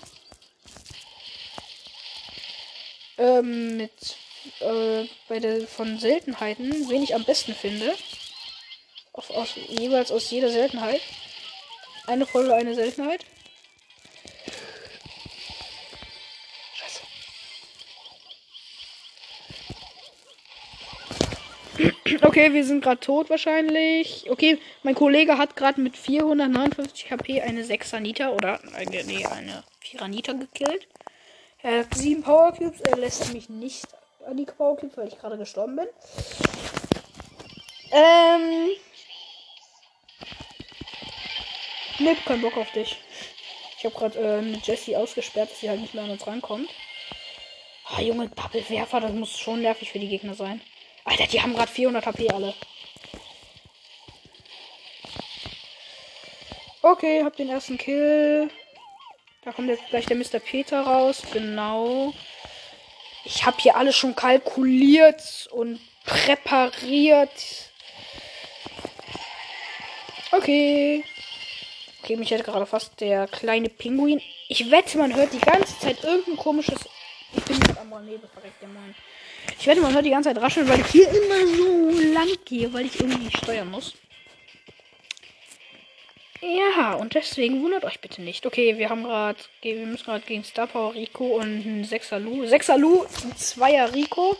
Ähm, mit äh, bei der von Seltenheiten, wen ich am besten finde. Auf, aus, jeweils aus jeder Seltenheit. Eine Folge, eine Seltenheit. Okay, wir sind gerade tot wahrscheinlich. Okay, mein Kollege hat gerade mit 459 HP eine 6er Nita oder eine, nee, eine 4er Nita gekillt. Er hat 7 Power Cubes. Er lässt mich nicht an die Power Cubes, weil ich gerade gestorben bin. Ähm. Ne, kein Bock auf dich. Ich habe gerade äh, mit Jessie ausgesperrt, dass sie halt nicht mehr an uns rankommt. Ah, Junge, Doppelwerfer, das muss schon nervig für die Gegner sein. Alter, die haben gerade 400 HP alle. Okay, hab den ersten Kill. Da kommt jetzt gleich der Mr. Peter raus. Genau. Ich habe hier alles schon kalkuliert und präpariert. Okay. Okay, mich hätte gerade fast der kleine Pinguin. Ich wette, man hört die ganze Zeit irgendein komisches. Ich bin gerade am Nebel verreckt, der Mann. Ich wette, man hört die ganze Zeit rascheln, weil ich hier immer so lang gehe, weil ich irgendwie steuern muss. Ja, und deswegen wundert euch bitte nicht. Okay, wir haben gerade, wir müssen gerade gegen Star Power Rico und einen 6er Lu. 6er Lu, ein 2er Rico.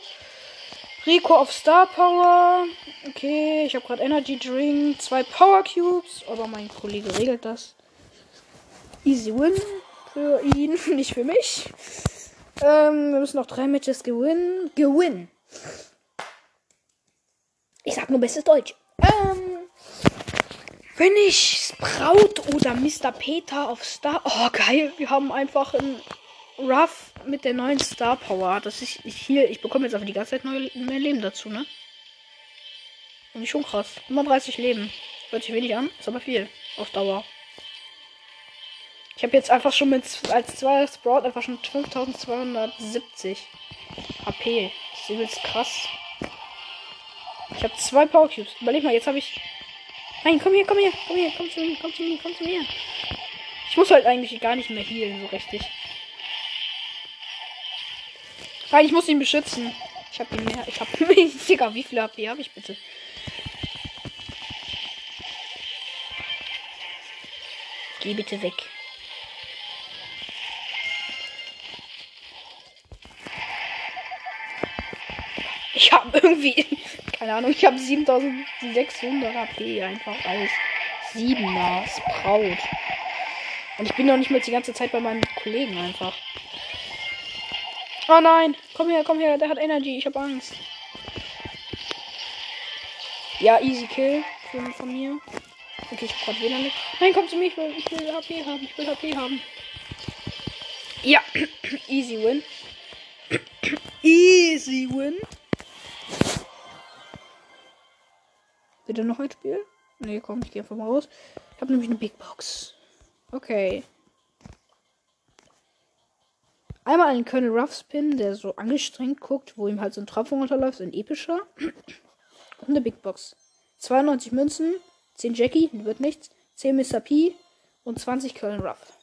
Rico auf Star Power. Okay, ich habe gerade Energy Drink, zwei Power Cubes, aber mein Kollege regelt das. Easy Win für ihn, nicht für mich. Ähm, wir müssen noch drei Matches gewinnen. Gewinn. Ich sag nur bestes Deutsch. Ähm, Wenn ich Sprout oder Mr. Peter auf Star. Oh, geil. Wir haben einfach ein Ruff mit der neuen Star Power. Das ist ich hier. Ich bekomme jetzt einfach die ganze Zeit neue, mehr Leben dazu, ne? Und schon krass. 35 Leben. Hört sich wenig an, ist aber viel. Auf Dauer. Ich habe jetzt einfach schon mit als zwei Sprout einfach schon 5270 HP. Das ist übelst krass. Ich habe zwei Power Cubes. Überleg mal, jetzt habe ich. Nein, komm hier, komm hier, komm hier, komm zu mir, komm zu mir, komm zu mir. Ich muss halt eigentlich gar nicht mehr healen, so richtig. Nein, ich muss ihn beschützen. Ich habe ihn mehr. Ich habe. Digga, wie viel HP habe ich bitte? Geh bitte weg. Irgendwie, keine Ahnung, ich habe 7600 HP einfach als 7er Sprout. Und ich bin noch nicht mal die ganze Zeit bei meinem Kollegen einfach. Oh nein, komm her, komm her, der hat Energy, ich habe Angst. Ja, easy kill von, von mir. Okay, ich hab wieder nicht. Nein, komm zu mir, ich will, ich will HP haben, ich will HP haben. Ja, easy win. easy win. Bitte noch ein Spiel? Nee, komm, ich gehe einfach mal raus. Ich habe nämlich eine Big Box. Okay. Einmal einen Colonel Ruffs Pin, der so angestrengt guckt, wo ihm halt so ein Tropfen runterläuft, ein epischer. Und eine Big Box. 92 Münzen, 10 Jackie, wird nichts, 10 Mr. P und 20 Colonel Ruff.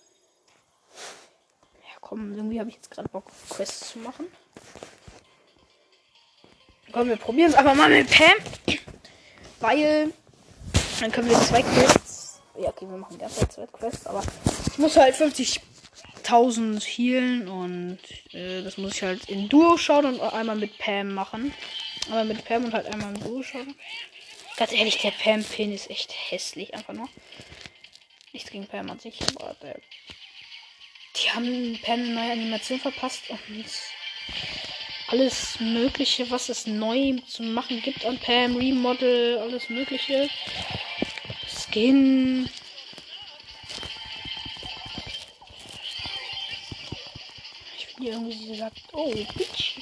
Ja, komm, irgendwie habe ich jetzt gerade Bock, Quests zu machen. Komm, wir probieren es einfach mal mit Pam. Weil dann können wir zwei Quests. Ja, okay, wir machen derzeit zwei Quests, aber ich muss halt 50.000 healen und äh, das muss ich halt in Duo schauen und einmal mit Pam machen. Einmal mit Pam und halt einmal im Duo schauen. Ganz ehrlich, der Pam-Pin ist echt hässlich, einfach nur. Nichts gegen Pam an sich, aber der. Die haben Pam eine neue Animation verpasst und alles Mögliche, was es neu zu machen gibt an Pam, Remodel, alles Mögliche. Skin. Ich finde irgendwie gesagt, oh, bitch.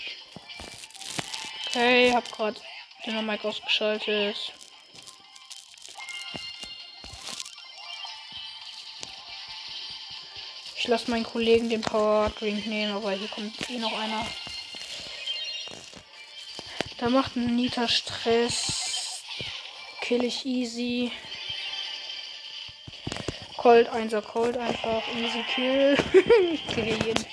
Okay, hab grad den Mic ausgeschaltet. Ich lasse meinen Kollegen den Power Drink nehmen, aber hier kommt eh noch einer. Da macht ein Nita Stress. Kill ich easy. Cold, 1er Cold einfach. Easy Kill. ich kill jeden.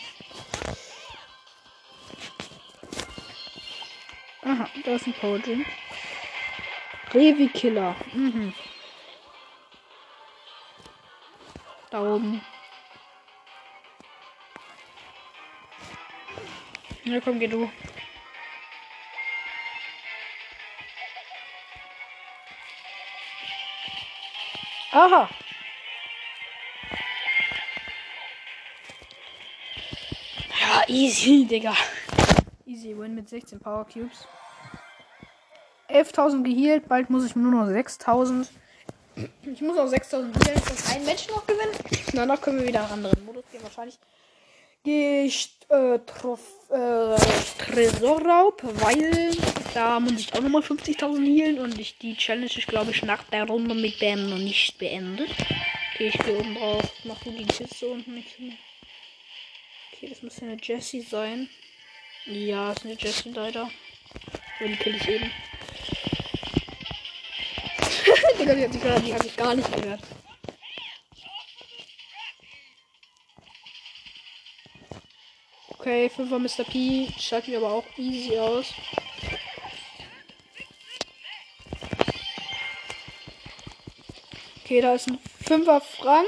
Aha, da ist ein Drink. Revi Killer. Mhm. Da oben. Ja, komm, geh du. Aha. Ja, easy, Digga. Easy win mit 16 Power Cubes. 11.000 geheilt, bald muss ich nur noch 6.000. Ich muss noch 6.000 healen, dass ein Mensch noch gewinnen. Danach können wir wieder einen anderen Modus gehen. Wahrscheinlich ich äh, äh, Tresorraub, weil da muss ich auch nochmal 50.000 healen und ich die Challenge ist, glaube ich, nach der Runde mit dem noch nicht beendet. Okay, ich gehe oben drauf. Mach die Kiste unten nicht mehr. Okay, das muss eine Jessie sein. Ja, ist eine Jessie leider. Aber die kill ich eben. Digga, die hat sich, die hat sich gar nicht gehört. Okay, 5er Mr. P. Schalten aber auch easy aus. Okay, da ist ein 5er Frank.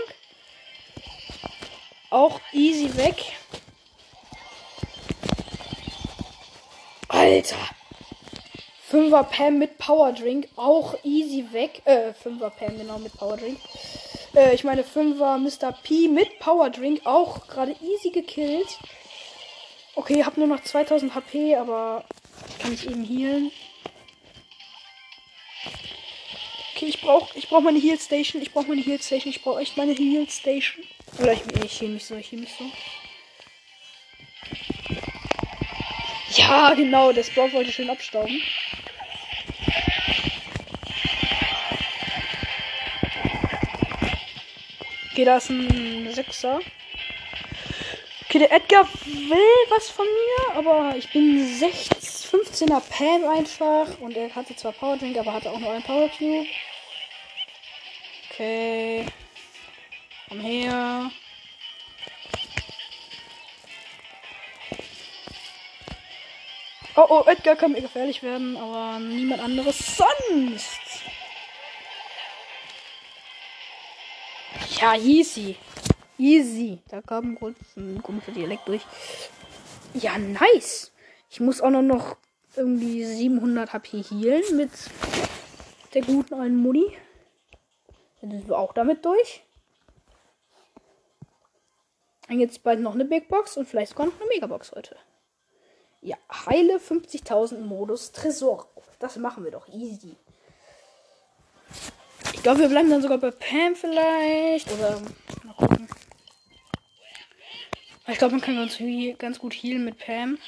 Auch easy weg. Alter. 5er Pam mit Power Drink. Auch easy weg. Äh, 5er Pam genau mit Power Drink. Äh, ich meine 5er Mr. P mit Power Drink. Auch gerade easy gekillt. Okay, habe nur noch 2000 HP, aber kann ich eben healen. Station. Ich brauche ich brauch meine Heal Station. Ich brauche meine Heal Station. Ich brauche echt meine Heal Station. Oder ich, ich heal mich so. Ich heal mich so. Ja, genau. Der Sprout wollte schön abstauben. Okay, da ist ein Sechser. Okay, der Edgar will was von mir, aber ich bin 16, 15er Pam einfach. Und er hatte zwar Power Drink, aber hatte auch noch einen Power Cube. Okay. Komm her. Oh, oh, Edgar kann mir gefährlich werden, aber niemand anderes sonst. Ja, easy. Easy. Da kam kurz ein komischer Dialekt durch. Ja, nice. Ich muss auch noch, irgendwie 700 HP healen mit der guten alten Mutti. Sind wir auch damit durch. Und jetzt bald noch eine Big Box und vielleicht sogar noch eine Megabox heute. Ja, heile 50.000 Modus Tresor. Das machen wir doch easy. Ich glaube, wir bleiben dann sogar bei Pam vielleicht. Oder mal. Ich glaube, man kann ganz, ganz gut healen mit Pam.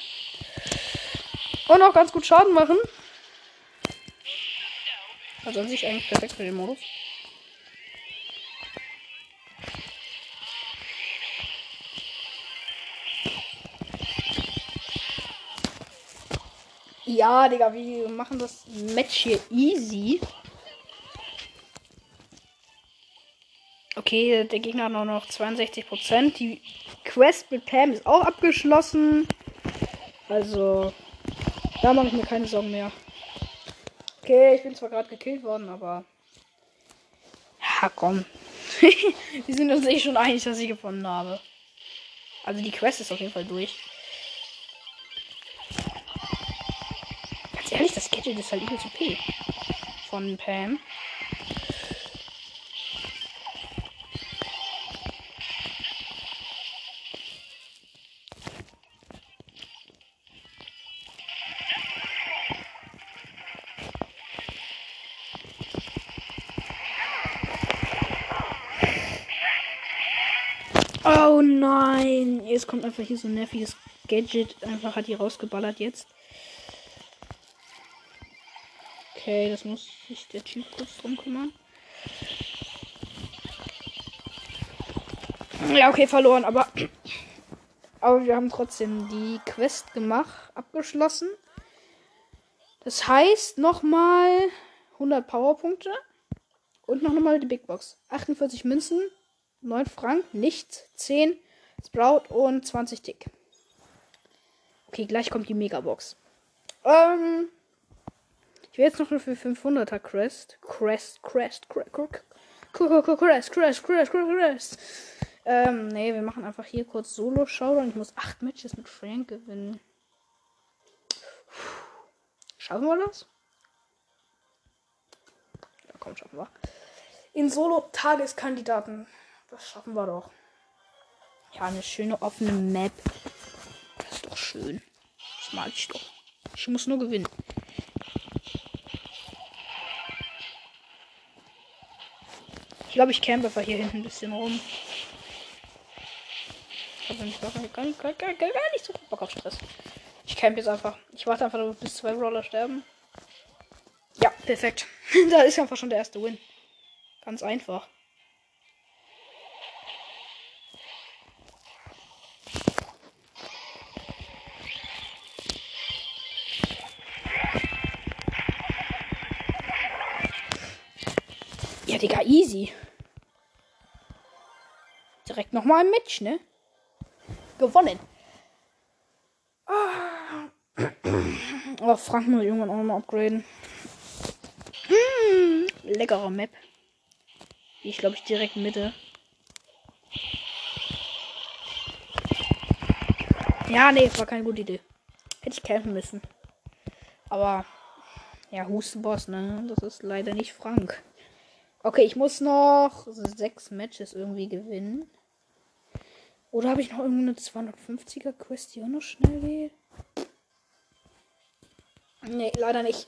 Und auch ganz gut Schaden machen. Also an sich eigentlich perfekt für den Modus. Ja, Digga, wir machen das Match hier easy. Okay, der Gegner hat noch 62%. Die Quest mit Pam ist auch abgeschlossen. Also, da mache ich mir keine Sorgen mehr. Okay, ich bin zwar gerade gekillt worden, aber. Ja, komm. Wir sind uns eh schon einig, dass ich gewonnen habe. Also, die Quest ist auf jeden Fall durch. Ganz ehrlich, das Gadget ist halt übel zu P. Von Pam. Oh nein! Jetzt kommt einfach hier so ein nerviges Gadget. Einfach hat die rausgeballert jetzt. Okay, das muss sich der Typ kurz drum kümmern. Ja, okay, verloren, aber. Aber wir haben trotzdem die Quest gemacht, abgeschlossen. Das heißt nochmal 100 Powerpunkte und noch einmal die Big Box. 48 Münzen, 9 Frank, nichts, 10 Sprout und 20 Tick. Okay, gleich kommt die Megabox. Ähm, ich jetzt noch für 500er Crest. Crest, Crest, Crest, Crest, Crest, Crest, Crest, Crest. Ähm, nee, wir machen einfach hier kurz Solo-Showdown. Ich muss 8 Matches mit Frank gewinnen. Schaffen wir das? Ja, komm, schaffen wir. In Solo-Tageskandidaten. Das schaffen wir doch. Ja, eine schöne offene Map. Das ist doch schön. Das mag ich doch. Ich muss nur gewinnen. Glaube, ich campe einfach hier hinten ein bisschen rum. Ich habe gar, nicht, so viel Bock auf Stress. Ich camp jetzt einfach. Ich warte einfach, bis zwei Roller sterben. Ja, perfekt. da ist einfach schon der erste Win. Ganz einfach. Ja, Digga, easy. Nochmal ein Match, ne? Gewonnen. Oh, Frank muss irgendwann auch nochmal upgraden. Mm, leckerer Map. Ich glaube ich direkt Mitte. Ja, nee, war keine gute Idee. Hätte ich kämpfen müssen. Aber ja, Hustenboss, ne? Das ist leider nicht Frank. Okay, ich muss noch sechs Matches irgendwie gewinnen. Oder habe ich noch irgendeine 250er Quest, die auch noch schnell geht? Nee, leider nicht.